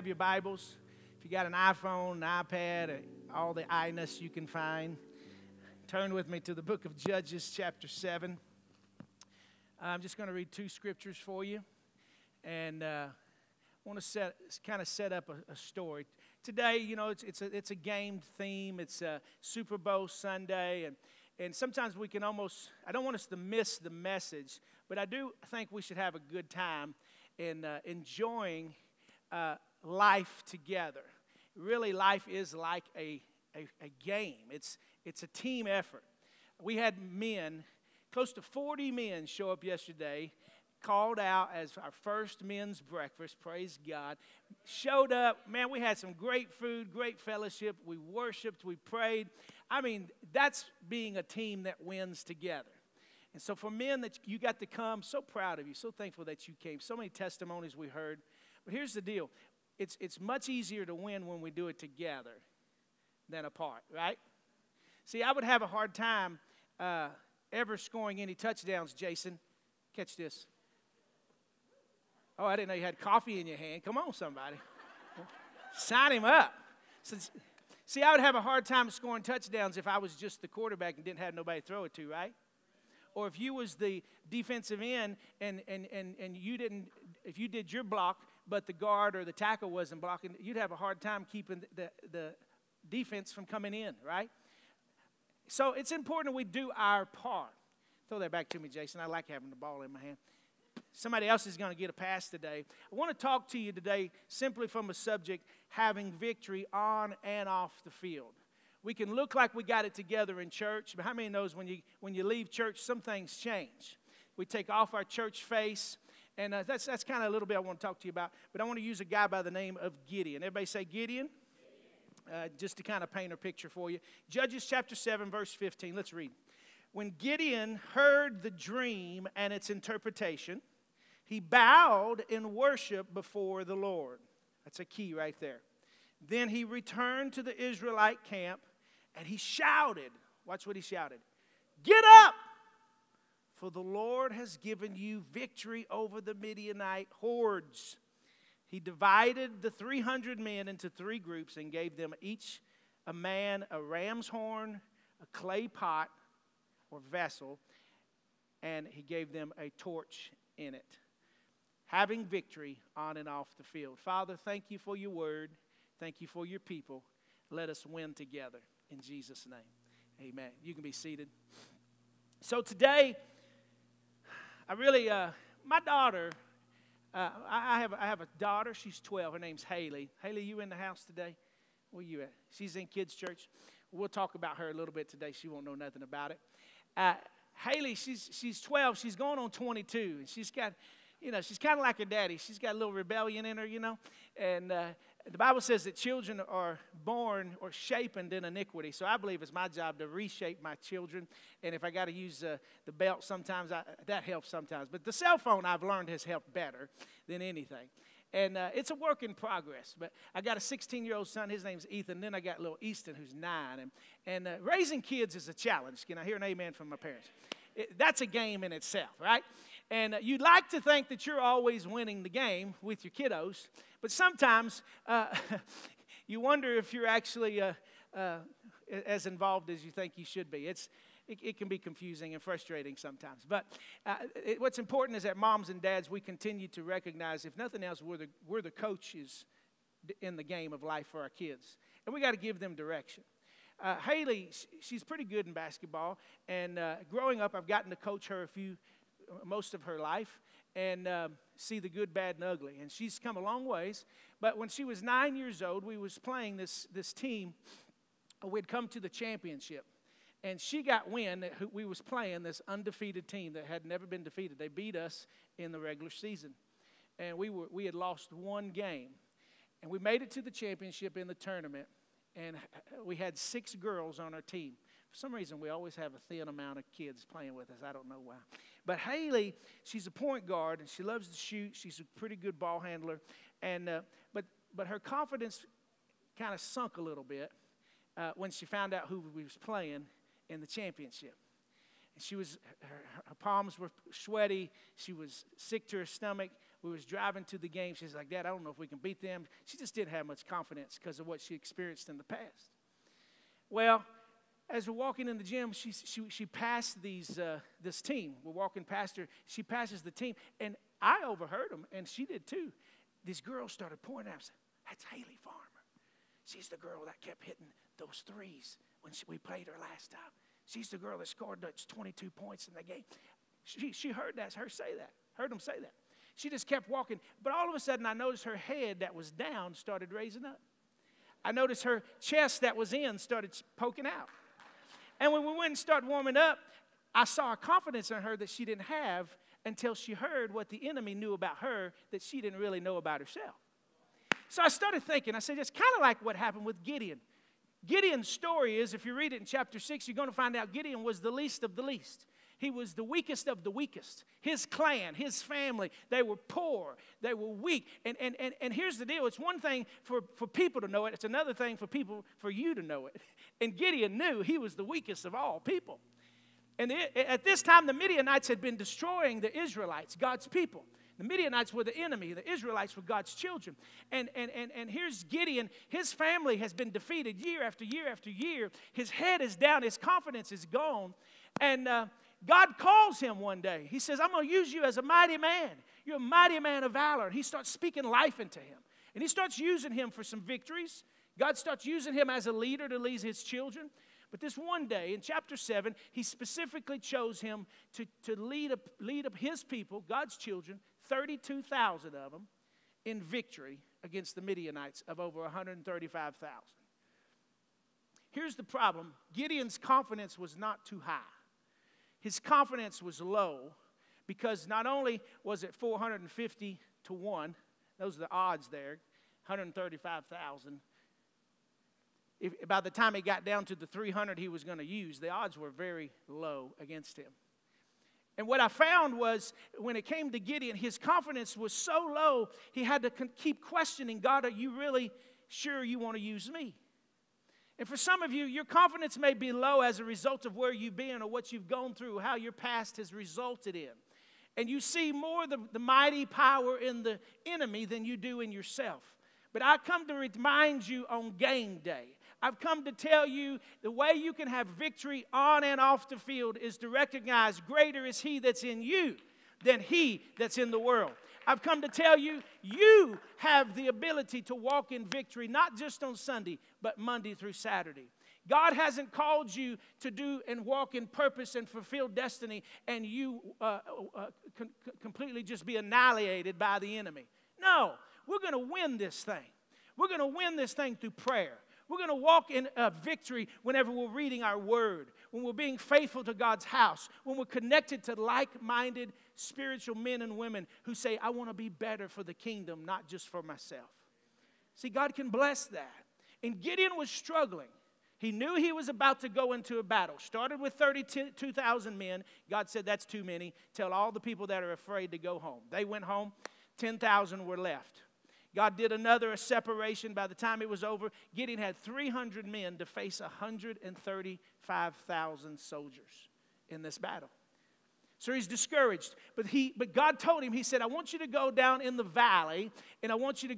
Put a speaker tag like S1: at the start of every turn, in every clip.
S1: have your Bibles, if you got an iPhone, an iPad, all the i-ness you can find, turn with me to the book of Judges, chapter 7. I'm just going to read two scriptures for you. And uh, I want to set, kind of set up a, a, story. Today, you know, it's, it's, a, it's a game theme. It's a Super Bowl Sunday. And, and sometimes we can almost, I don't want us to miss the message, but I do think we should have a good time in uh, enjoying uh, life together. Really, life is like a, a, a game, it's, it's a team effort. We had men, close to 40 men, show up yesterday called out as our first men's breakfast. Praise God. Showed up. Man, we had some great food, great fellowship. We worshiped, we prayed. I mean, that's being a team that wins together. And so, for men that you got to come, so proud of you, so thankful that you came. So many testimonies we heard. But here's the deal it's, it's much easier to win when we do it together than apart, right? See, I would have a hard time uh, ever scoring any touchdowns, Jason. Catch this. Oh, I didn't know you had coffee in your hand. Come on, somebody. Sign him up. So, see, I would have a hard time scoring touchdowns if I was just the quarterback and didn't have nobody to throw it to, right? Or if you was the defensive end and, and, and, and you didn't, if you did your block but the guard or the tackle wasn't blocking, you'd have a hard time keeping the, the defense from coming in, right? So it's important we do our part. Throw that back to me, Jason. I like having the ball in my hand. Somebody else is going to get a pass today. I want to talk to you today simply from a subject having victory on and off the field. We can look like we got it together in church, but how many knows when you when you leave church, some things change. We take off our church face, and uh, that's, that's kind of a little bit I want to talk to you about. But I want to use a guy by the name of Gideon. Everybody say Gideon? Uh, just to kind of paint a picture for you. Judges chapter 7, verse 15. Let's read. When Gideon heard the dream and its interpretation, he bowed in worship before the Lord. That's a key right there. Then he returned to the Israelite camp and he shouted. Watch what he shouted Get up! For the Lord has given you victory over the Midianite hordes. He divided the 300 men into three groups and gave them each a man a ram's horn, a clay pot or vessel, and he gave them a torch in it. Having victory on and off the field. Father, thank you for your word. Thank you for your people. Let us win together. In Jesus' name, amen. You can be seated. So today, I really, uh, my daughter, uh, I, have, I have a daughter. She's 12. Her name's Haley. Haley, you in the house today? Where you at? She's in kids' church. We'll talk about her a little bit today. She won't know nothing about it. Uh, Haley, she's, she's 12. She's going on 22. And she's got, you know, she's kind of like her daddy. She's got a little rebellion in her, you know. And uh, the Bible says that children are born or shapened in iniquity. So I believe it's my job to reshape my children. And if I got to use uh, the belt sometimes, I, that helps sometimes. But the cell phone I've learned has helped better than anything. And uh, it's a work in progress. But I got a 16 year old son. His name's Ethan. Then I got little Easton, who's nine. And, and uh, raising kids is a challenge. Can I hear an amen from my parents? It, that's a game in itself, right? And you'd like to think that you're always winning the game with your kiddos, but sometimes uh, you wonder if you're actually uh, uh, as involved as you think you should be. It's, it, it can be confusing and frustrating sometimes. But uh, it, what's important is that moms and dads, we continue to recognize, if nothing else, we're the, we're the coaches in the game of life for our kids. And we got to give them direction. Uh, Haley, she's pretty good in basketball. And uh, growing up, I've gotten to coach her a few most of her life and um, see the good, bad, and ugly. And she's come a long ways. But when she was nine years old, we was playing this, this team. We'd come to the championship. And she got wind that we was playing this undefeated team that had never been defeated. They beat us in the regular season. And we, were, we had lost one game. And we made it to the championship in the tournament. And we had six girls on our team. For some reason, we always have a thin amount of kids playing with us. I don't know why. But Haley, she's a point guard and she loves to shoot. She's a pretty good ball handler. And, uh, but, but her confidence kind of sunk a little bit uh, when she found out who we was playing in the championship. And she was, her, her palms were sweaty. She was sick to her stomach. we was driving to the game. She's like, Dad, I don't know if we can beat them. She just didn't have much confidence because of what she experienced in the past. Well, as we're walking in the gym, she, she, she passed these, uh, this team. We're walking past her. She passes the team, and I overheard them, and she did too. These girls started pointing us. That's Haley Farmer. She's the girl that kept hitting those threes when she, we played her last time. She's the girl that scored those 22 points in the game. She, she heard that, her say that, heard them say that. She just kept walking. But all of a sudden, I noticed her head that was down started raising up. I noticed her chest that was in started poking out. And when we went and started warming up, I saw a confidence in her that she didn't have until she heard what the enemy knew about her that she didn't really know about herself. So I started thinking, I said, it's kind of like what happened with Gideon. Gideon's story is, if you read it in chapter 6, you're going to find out Gideon was the least of the least. He was the weakest of the weakest. His clan, his family, they were poor, they were weak. And, and, and, and here's the deal it's one thing for, for people to know it, it's another thing for people, for you to know it. And Gideon knew he was the weakest of all people. And at this time, the Midianites had been destroying the Israelites, God's people. The Midianites were the enemy, the Israelites were God's children. And, and, and, and here's Gideon. His family has been defeated year after year after year. His head is down, his confidence is gone. And uh, God calls him one day. He says, I'm going to use you as a mighty man. You're a mighty man of valor. And he starts speaking life into him. And he starts using him for some victories. God starts using him as a leader to lead his children. But this one day in chapter 7, he specifically chose him to, to lead, up, lead up his people, God's children, 32,000 of them, in victory against the Midianites of over 135,000. Here's the problem Gideon's confidence was not too high. His confidence was low because not only was it 450 to 1, those are the odds there, 135,000 if, by the time he got down to the 300 he was going to use, the odds were very low against him. And what I found was when it came to Gideon, his confidence was so low, he had to keep questioning God, are you really sure you want to use me? And for some of you, your confidence may be low as a result of where you've been or what you've gone through, how your past has resulted in. And you see more the, the mighty power in the enemy than you do in yourself. But I come to remind you on game day I've come to tell you the way you can have victory on and off the field is to recognize greater is He that's in you than He that's in the world. I've come to tell you, you have the ability to walk in victory, not just on Sunday, but Monday through Saturday. God hasn't called you to do and walk in purpose and fulfill destiny and you uh, uh, com- completely just be annihilated by the enemy. No, we're going to win this thing. We're going to win this thing through prayer. We're going to walk in a victory whenever we're reading our word, when we're being faithful to God's house, when we're connected to like minded spiritual men and women who say, I want to be better for the kingdom, not just for myself. See, God can bless that. And Gideon was struggling. He knew he was about to go into a battle. Started with 32,000 men. God said, That's too many. Tell all the people that are afraid to go home. They went home, 10,000 were left. God did another separation. By the time it was over, Gideon had 300 men to face 135,000 soldiers in this battle. So he's discouraged. But, he, but God told him, He said, I want you to go down in the valley, and I want you to,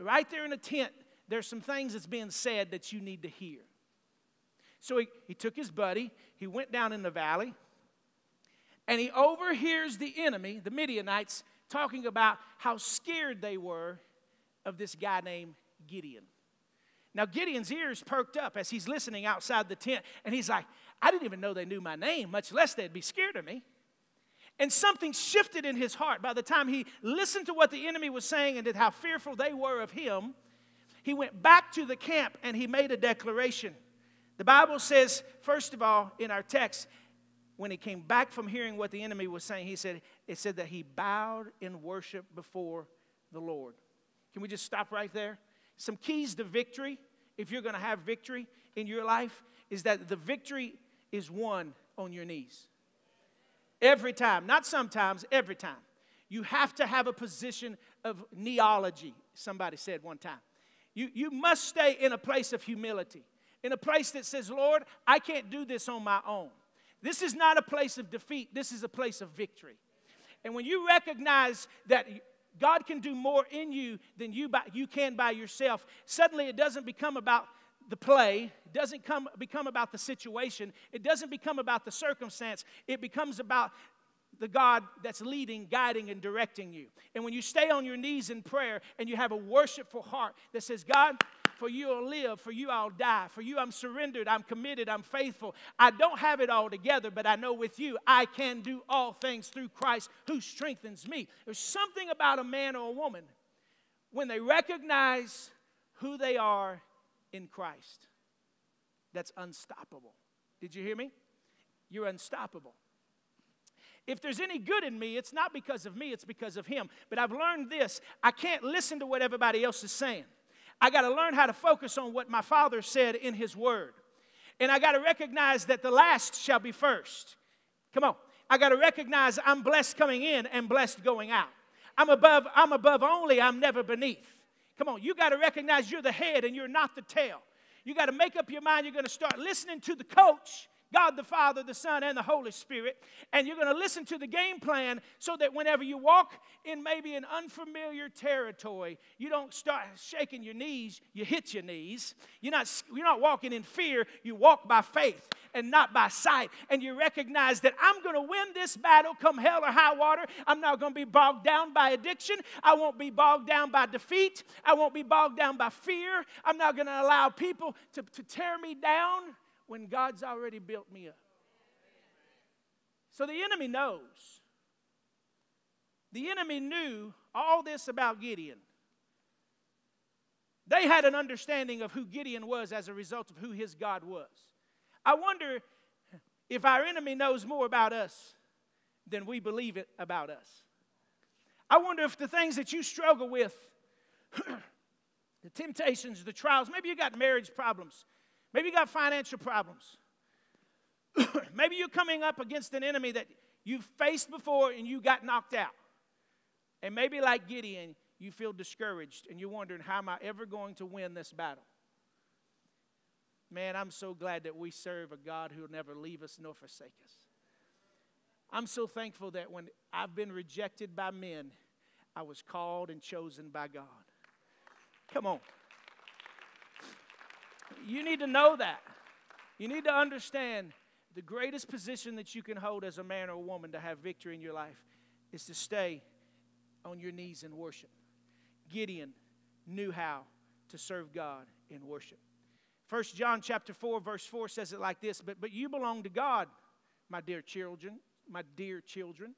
S1: right there in the tent, there's some things that's being said that you need to hear. So he, he took his buddy, he went down in the valley, and he overhears the enemy, the Midianites, talking about how scared they were of this guy named Gideon. Now, Gideon's ears perked up as he's listening outside the tent, and he's like, I didn't even know they knew my name, much less they'd be scared of me. And something shifted in his heart. By the time he listened to what the enemy was saying and how fearful they were of him, he went back to the camp and he made a declaration. The Bible says, first of all, in our text, when he came back from hearing what the enemy was saying, he said, it said that he bowed in worship before the Lord. Can we just stop right there? Some keys to victory, if you're going to have victory in your life, is that the victory is won on your knees. Every time, not sometimes, every time. You have to have a position of neology, somebody said one time. You, you must stay in a place of humility, in a place that says, Lord, I can't do this on my own. This is not a place of defeat, this is a place of victory. And when you recognize that God can do more in you than you, by, you can by yourself. Suddenly, it doesn't become about the play, it doesn't come, become about the situation, it doesn't become about the circumstance, it becomes about the God that's leading, guiding, and directing you. And when you stay on your knees in prayer and you have a worshipful heart that says, God, for you I'll live, for you I'll die, for you I'm surrendered, I'm committed, I'm faithful. I don't have it all together, but I know with you I can do all things through Christ who strengthens me. There's something about a man or a woman when they recognize who they are in Christ that's unstoppable. Did you hear me? You're unstoppable. If there's any good in me, it's not because of me, it's because of Him. But I've learned this I can't listen to what everybody else is saying. I got to learn how to focus on what my Father said in His Word. And I got to recognize that the last shall be first. Come on. I got to recognize I'm blessed coming in and blessed going out. I'm above, I'm above only, I'm never beneath. Come on, you got to recognize you're the head and you're not the tail. You got to make up your mind you're going to start listening to the coach God the Father, the Son, and the Holy Spirit. And you're going to listen to the game plan so that whenever you walk in maybe an unfamiliar territory, you don't start shaking your knees, you hit your knees. You're not, you're not walking in fear, you walk by faith and not by sight. And you recognize that I'm going to win this battle come hell or high water. I'm not going to be bogged down by addiction. I won't be bogged down by defeat. I won't be bogged down by fear. I'm not going to allow people to, to tear me down when God's already built me up. So the enemy knows. The enemy knew all this about Gideon. They had an understanding of who Gideon was as a result of who his God was. I wonder if our enemy knows more about us than we believe it about us. I wonder if the things that you struggle with, the temptations, the trials, maybe you got marriage problems, Maybe you got financial problems. Maybe you're coming up against an enemy that you've faced before and you got knocked out. And maybe, like Gideon, you feel discouraged and you're wondering, how am I ever going to win this battle? Man, I'm so glad that we serve a God who will never leave us nor forsake us. I'm so thankful that when I've been rejected by men, I was called and chosen by God. Come on. You need to know that. You need to understand the greatest position that you can hold as a man or a woman to have victory in your life is to stay on your knees in worship. Gideon knew how to serve God in worship. First John chapter 4 verse 4 says it like this, but but you belong to God, my dear children, my dear children.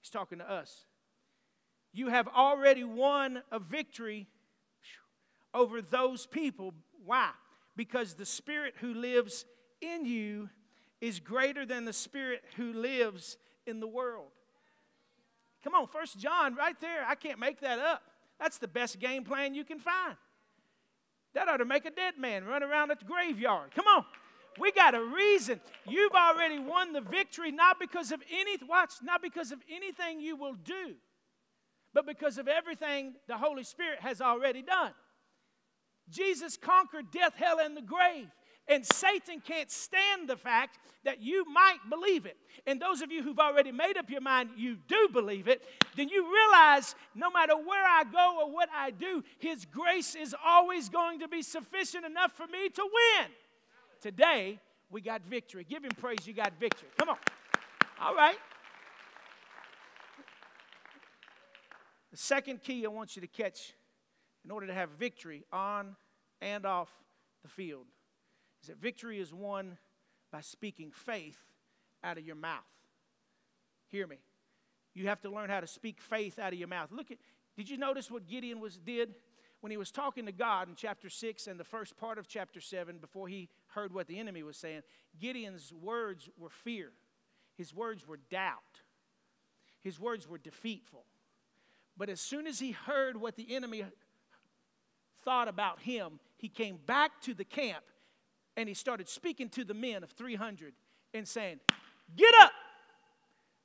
S1: He's talking to us. You have already won a victory over those people. Why? Because the Spirit who lives in you is greater than the Spirit who lives in the world. Come on, First John, right there. I can't make that up. That's the best game plan you can find. That ought to make a dead man run around at the graveyard. Come on. We got a reason. You've already won the victory, not because of any watch, not because of anything you will do, but because of everything the Holy Spirit has already done. Jesus conquered death, hell, and the grave. And Satan can't stand the fact that you might believe it. And those of you who've already made up your mind you do believe it, then you realize no matter where I go or what I do, His grace is always going to be sufficient enough for me to win. Today, we got victory. Give Him praise, you got victory. Come on. All right. The second key I want you to catch in order to have victory on and off the field is that victory is won by speaking faith out of your mouth. Hear me. You have to learn how to speak faith out of your mouth. Look at did you notice what Gideon was did when he was talking to God in chapter 6 and the first part of chapter 7 before he heard what the enemy was saying? Gideon's words were fear. His words were doubt. His words were defeatful. But as soon as he heard what the enemy thought about him, he came back to the camp and he started speaking to the men of 300 and saying, Get up,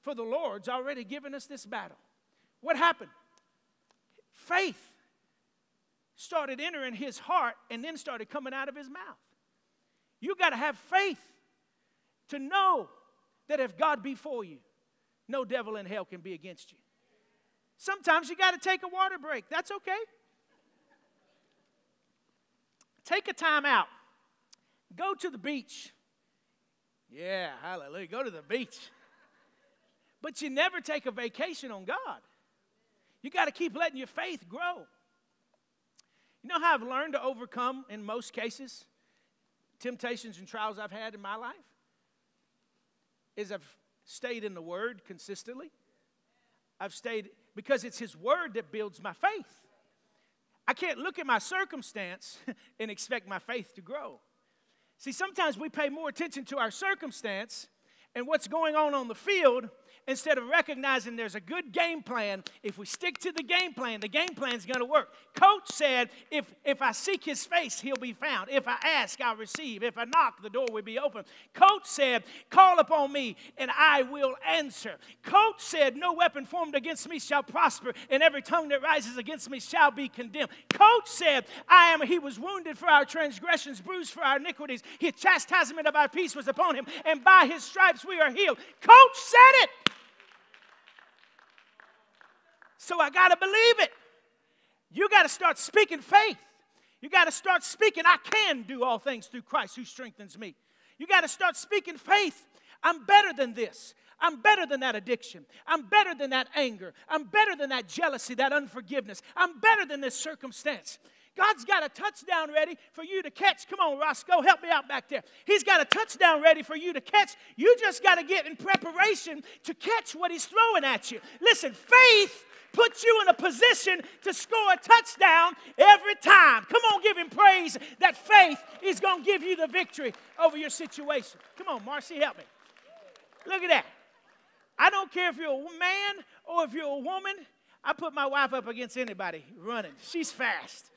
S1: for the Lord's already given us this battle. What happened? Faith started entering his heart and then started coming out of his mouth. You got to have faith to know that if God be for you, no devil in hell can be against you. Sometimes you got to take a water break. That's okay. Take a time out. Go to the beach. Yeah, hallelujah. Go to the beach. But you never take a vacation on God. You got to keep letting your faith grow. You know how I've learned to overcome, in most cases, temptations and trials I've had in my life? Is I've stayed in the Word consistently. I've stayed because it's His Word that builds my faith. I can't look at my circumstance and expect my faith to grow. See, sometimes we pay more attention to our circumstance and what's going on on the field instead of recognizing there's a good game plan, if we stick to the game plan, the game plan's going to work. Coach said, if, if I seek his face, he'll be found. If I ask, I'll receive. If I knock, the door will be open. Coach said, call upon me and I will answer. Coach said, no weapon formed against me shall prosper, and every tongue that rises against me shall be condemned. Coach said, I am, he was wounded for our transgressions, bruised for our iniquities. His chastisement of our peace was upon him, and by his stripes we are healed. Coach said it. So I got to believe it. You got to start speaking faith. You got to start speaking, I can do all things through Christ who strengthens me. You got to start speaking faith. I'm better than this. I'm better than that addiction. I'm better than that anger. I'm better than that jealousy, that unforgiveness. I'm better than this circumstance. God's got a touchdown ready for you to catch. Come on, Roscoe, help me out back there. He's got a touchdown ready for you to catch. You just got to get in preparation to catch what He's throwing at you. Listen, faith puts you in a position to score a touchdown every time. Come on, give him praise that faith is going to give you the victory over your situation. Come on, Marcy, help me. Look at that. I don't care if you're a man or if you're a woman. I put my wife up against anybody running. She's fast.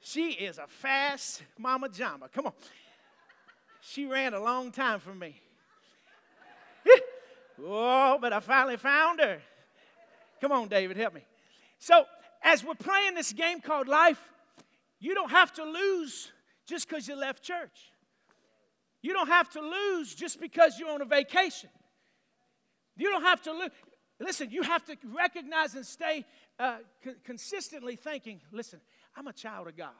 S1: She is a fast mama jamba. Come on. She ran a long time for me. oh, but I finally found her. Come on, David, help me. So, as we're playing this game called life, you don't have to lose just because you left church. You don't have to lose just because you're on a vacation. You don't have to lose. Listen, you have to recognize and stay uh, c- consistently thinking listen, I'm a child of God.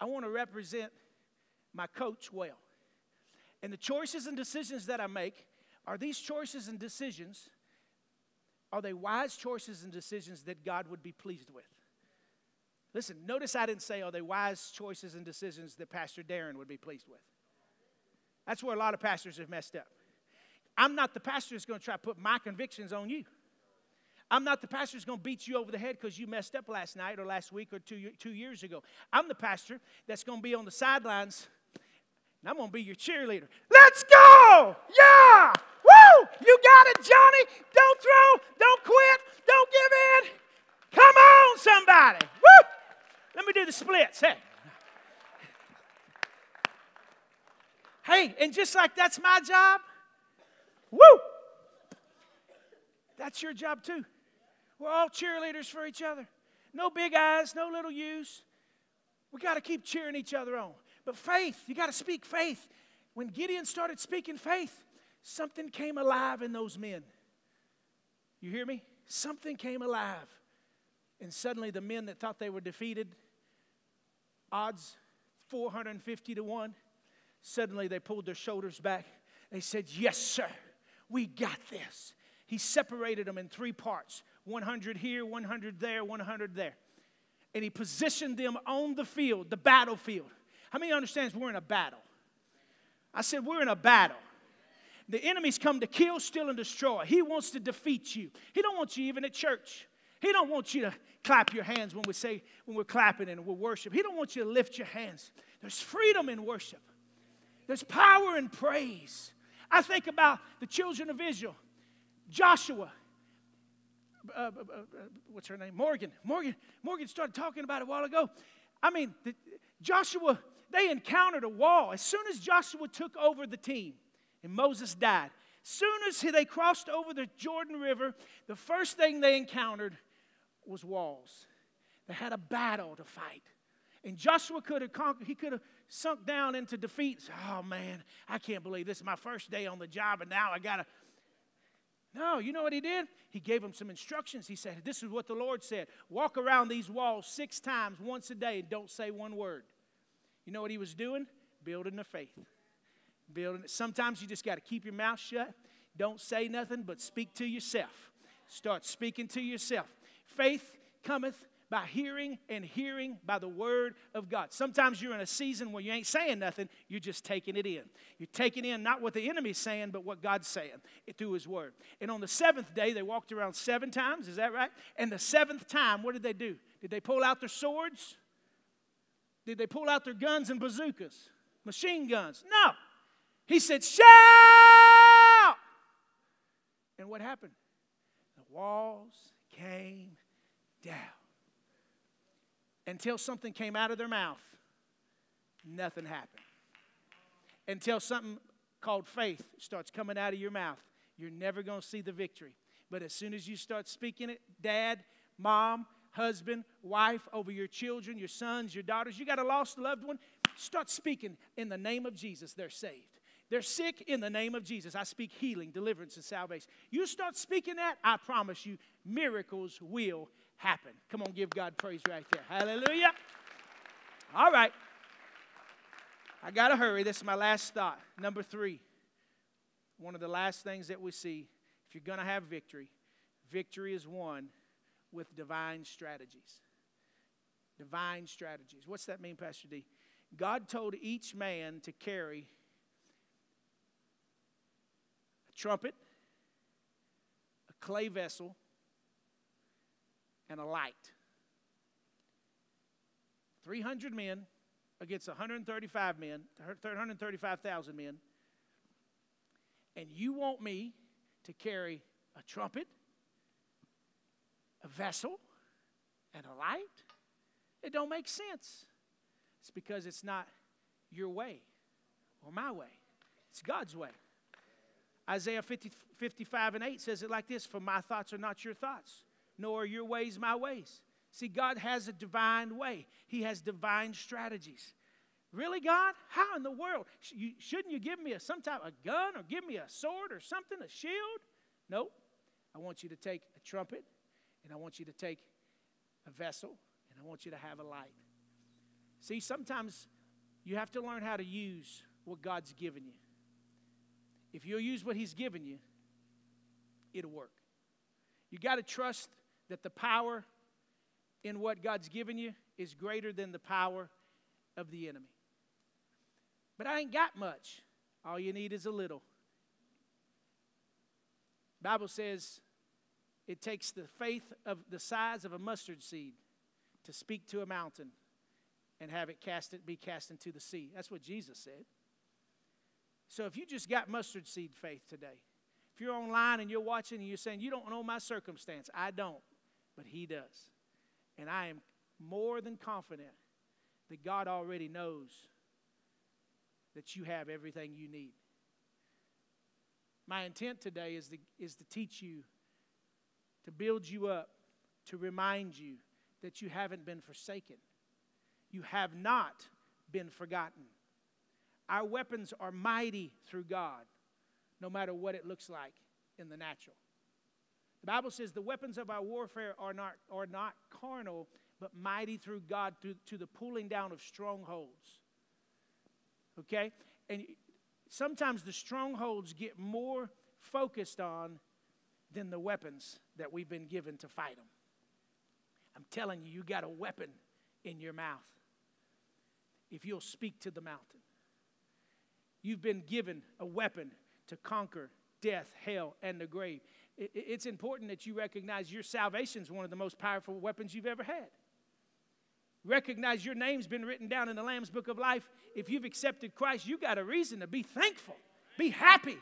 S1: I want to represent my coach well. And the choices and decisions that I make are these choices and decisions are they wise choices and decisions that God would be pleased with? Listen, notice I didn't say, are they wise choices and decisions that Pastor Darren would be pleased with? That's where a lot of pastors have messed up. I'm not the pastor that's going to try to put my convictions on you. I'm not the pastor that's going to beat you over the head because you messed up last night or last week or two, two years ago. I'm the pastor that's going to be on the sidelines and I'm going to be your cheerleader. Let's go! Yeah! You got it, Johnny. Don't throw. Don't quit. Don't give in. Come on, somebody. Woo! Let me do the splits. Hey. Hey, and just like that's my job, woo! That's your job too. We're all cheerleaders for each other. No big eyes, no little U's. We got to keep cheering each other on. But faith, you got to speak faith. When Gideon started speaking faith, something came alive in those men. You hear me? Something came alive. And suddenly the men that thought they were defeated, odds 450 to 1, suddenly they pulled their shoulders back. They said, Yes, sir, we got this. He separated them in three parts 100 here, 100 there, 100 there. And he positioned them on the field, the battlefield. How many understands we're in a battle? I said, We're in a battle. The enemy's come to kill, steal, and destroy. He wants to defeat you. He don't want you even at church. He don't want you to clap your hands when we say when we're clapping and we're worship. He don't want you to lift your hands. There's freedom in worship. There's power in praise. I think about the children of Israel. Joshua, uh, uh, uh, what's her name? Morgan. Morgan. Morgan started talking about it a while ago. I mean, the, Joshua, they encountered a wall. As soon as Joshua took over the team, and Moses died. Soon as they crossed over the Jordan River, the first thing they encountered was walls. They had a battle to fight. And Joshua could have conquered, he could have sunk down into defeat. Oh man, I can't believe this is my first day on the job, and now I gotta. No, you know what he did? He gave them some instructions. He said, This is what the Lord said walk around these walls six times, once a day, and don't say one word. You know what he was doing? Building the faith. Building it. Sometimes you just got to keep your mouth shut. Don't say nothing, but speak to yourself. Start speaking to yourself. Faith cometh by hearing and hearing by the word of God. Sometimes you're in a season where you ain't saying nothing, you're just taking it in. You're taking in not what the enemy's saying, but what God's saying through his word. And on the seventh day, they walked around seven times, is that right? And the seventh time, what did they do? Did they pull out their swords? Did they pull out their guns and bazookas? Machine guns? No. He said, Shout! And what happened? The walls came down until something came out of their mouth, nothing happened. Until something called faith starts coming out of your mouth, you're never going to see the victory. But as soon as you start speaking it, dad, mom, husband, wife, over your children, your sons, your daughters, you got a lost loved one, start speaking in the name of Jesus, they're saved. They're sick in the name of Jesus. I speak healing, deliverance, and salvation. You start speaking that, I promise you, miracles will happen. Come on, give God praise right there. Hallelujah. All right. I got to hurry. This is my last thought. Number three. One of the last things that we see if you're going to have victory, victory is won with divine strategies. Divine strategies. What's that mean, Pastor D? God told each man to carry trumpet, a clay vessel, and a light. 300 men against 135 men, 135,000 men. And you want me to carry a trumpet, a vessel, and a light? It don't make sense. It's because it's not your way or my way. It's God's way. Isaiah 50, 55 and 8 says it like this For my thoughts are not your thoughts, nor are your ways my ways. See, God has a divine way, He has divine strategies. Really, God? How in the world? shouldn't you give me a, some type of gun or give me a sword or something, a shield? Nope. I want you to take a trumpet and I want you to take a vessel and I want you to have a light. See, sometimes you have to learn how to use what God's given you. If you'll use what He's given you, it'll work. You got to trust that the power in what God's given you is greater than the power of the enemy. But I ain't got much. All you need is a little. Bible says it takes the faith of the size of a mustard seed to speak to a mountain and have it cast it be cast into the sea. That's what Jesus said. So if you just got mustard seed faith today, if you're online and you're watching and you're saying, You don't know my circumstance, I don't but He does. And I am more than confident that God already knows that you have everything you need. My intent today is to, is to teach you, to build you up, to remind you that you haven't been forsaken. You have not been forgotten. Our weapons are mighty through God, no matter what it looks like in the natural. The Bible says the weapons of our warfare are not, are not carnal, but mighty through God to, to the pulling down of strongholds. Okay? And sometimes the strongholds get more focused on than the weapons that we've been given to fight them. I'm telling you, you got a weapon in your mouth if you'll speak to the mountain. You've been given a weapon to conquer death, hell, and the grave it's important that you recognize your salvation is one of the most powerful weapons you've ever had. Recognize your name's been written down in the Lamb's Book of Life. If you've accepted Christ, you got a reason to be thankful, be happy.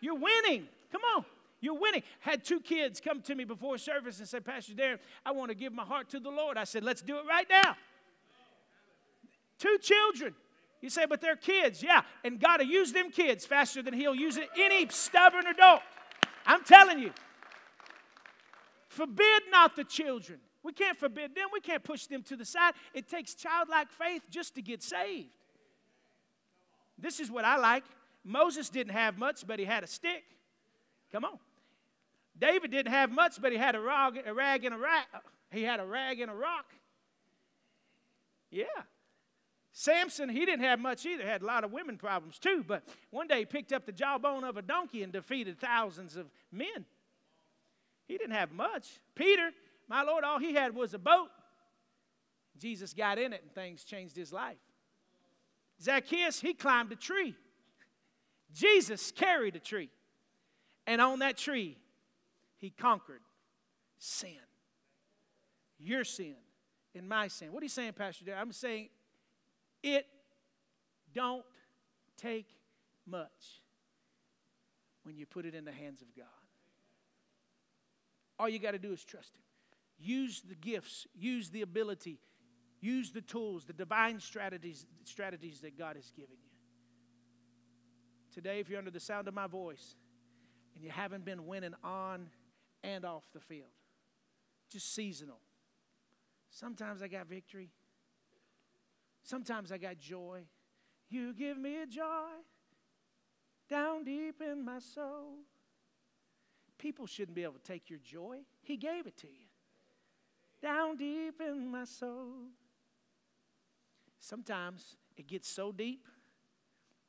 S1: You're winning. Come on. You're winning. Had two kids come to me before service and say, Pastor Darren, I want to give my heart to the Lord. I said, let's do it right now. Two children. You say, but they're kids. Yeah, and God will use them kids faster than He'll use any stubborn adult. I'm telling you. Forbid not the children. We can't forbid them. We can't push them to the side. It takes childlike faith just to get saved. This is what I like. Moses didn't have much, but he had a stick. Come on. David didn't have much, but he had a rag, a rag and a rag. He had a rag and a rock. Yeah. Samson, he didn't have much either. Had a lot of women problems too. But one day he picked up the jawbone of a donkey and defeated thousands of men. He didn't have much. Peter, my Lord, all he had was a boat. Jesus got in it and things changed his life. Zacchaeus, he climbed a tree. Jesus carried a tree. And on that tree, he conquered sin. Your sin and my sin. What are you saying, Pastor I'm saying it don't take much when you put it in the hands of God. All you got to do is trust Him. Use the gifts, use the ability, use the tools, the divine strategies, strategies that God has given you. Today, if you're under the sound of my voice and you haven't been winning on and off the field, just seasonal. Sometimes I got victory, sometimes I got joy. You give me a joy down deep in my soul. People shouldn't be able to take your joy. He gave it to you. Down deep in my soul. Sometimes it gets so deep,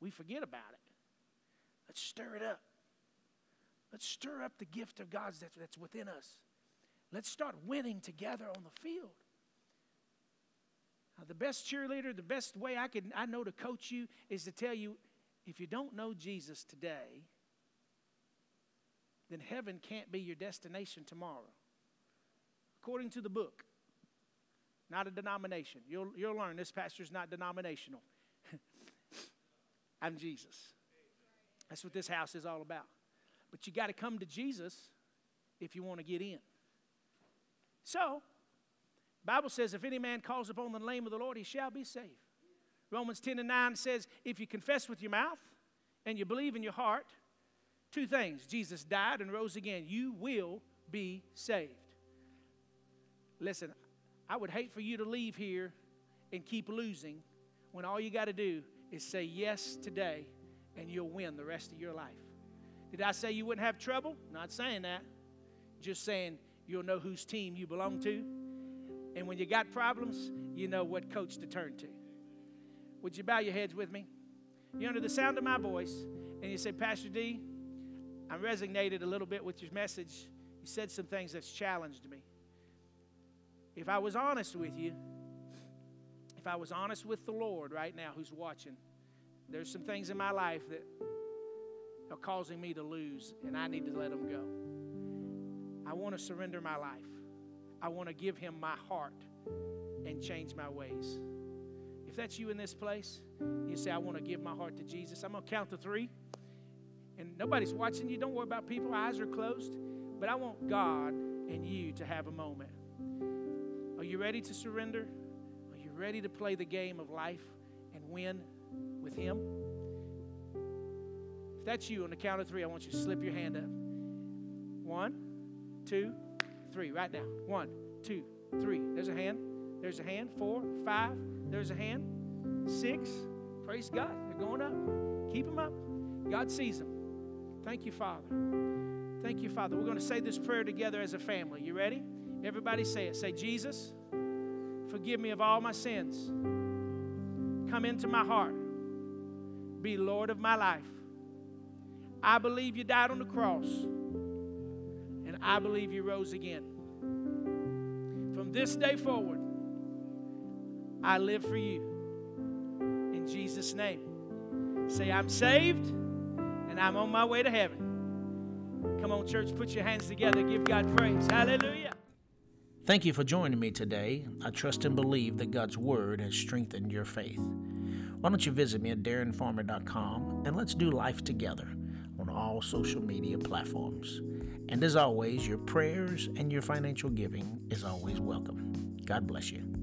S1: we forget about it. Let's stir it up. Let's stir up the gift of God that's, that's within us. Let's start winning together on the field. Now, the best cheerleader, the best way I can I know to coach you is to tell you if you don't know Jesus today, then heaven can't be your destination tomorrow. According to the book, not a denomination. You'll, you'll learn this pastor's not denominational. I'm Jesus. That's what this house is all about. But you got to come to Jesus if you want to get in. So, Bible says, if any man calls upon the name of the Lord, he shall be saved. Romans 10 and 9 says, if you confess with your mouth and you believe in your heart Two things Jesus died and rose again. You will be saved. Listen, I would hate for you to leave here and keep losing when all you got to do is say yes today and you'll win the rest of your life. Did I say you wouldn't have trouble? Not saying that. Just saying you'll know whose team you belong to. And when you got problems, you know what coach to turn to. Would you bow your heads with me? You're under the sound of my voice, and you say, Pastor D, I'm resonated a little bit with your message. You said some things that's challenged me. If I was honest with you, if I was honest with the Lord right now who's watching, there's some things in my life that are causing me to lose, and I need to let them go. I want to surrender my life. I want to give Him my heart and change my ways. If that's you in this place, you say, I want to give my heart to Jesus. I'm going to count to three and nobody's watching you. Don't worry about people. Eyes are closed. But I want God and you to have a moment. Are you ready to surrender? Are you ready to play the game of life and win with Him? If that's you, on the count of three, I want you to slip your hand up. One, two, three. Right now. One, two, three. There's a hand. There's a hand. Four, five. There's a hand. Six. Praise God. They're going up. Keep them up. God sees them. Thank you, Father. Thank you, Father. We're going to say this prayer together as a family. You ready? Everybody say it. Say, Jesus, forgive me of all my sins. Come into my heart. Be Lord of my life. I believe you died on the cross, I believe you rose again. From this day forward, I live for you. In Jesus' name. Say, I'm saved and I'm on my way to heaven. Come on, church, put your hands together. Give God praise. Hallelujah.
S2: Thank you for joining me today. I trust and believe that God's Word has strengthened your faith. Why don't you visit me at darrenfarmer.com and let's do life together on all social media platforms. And as always, your prayers and your financial giving is always welcome. God bless you.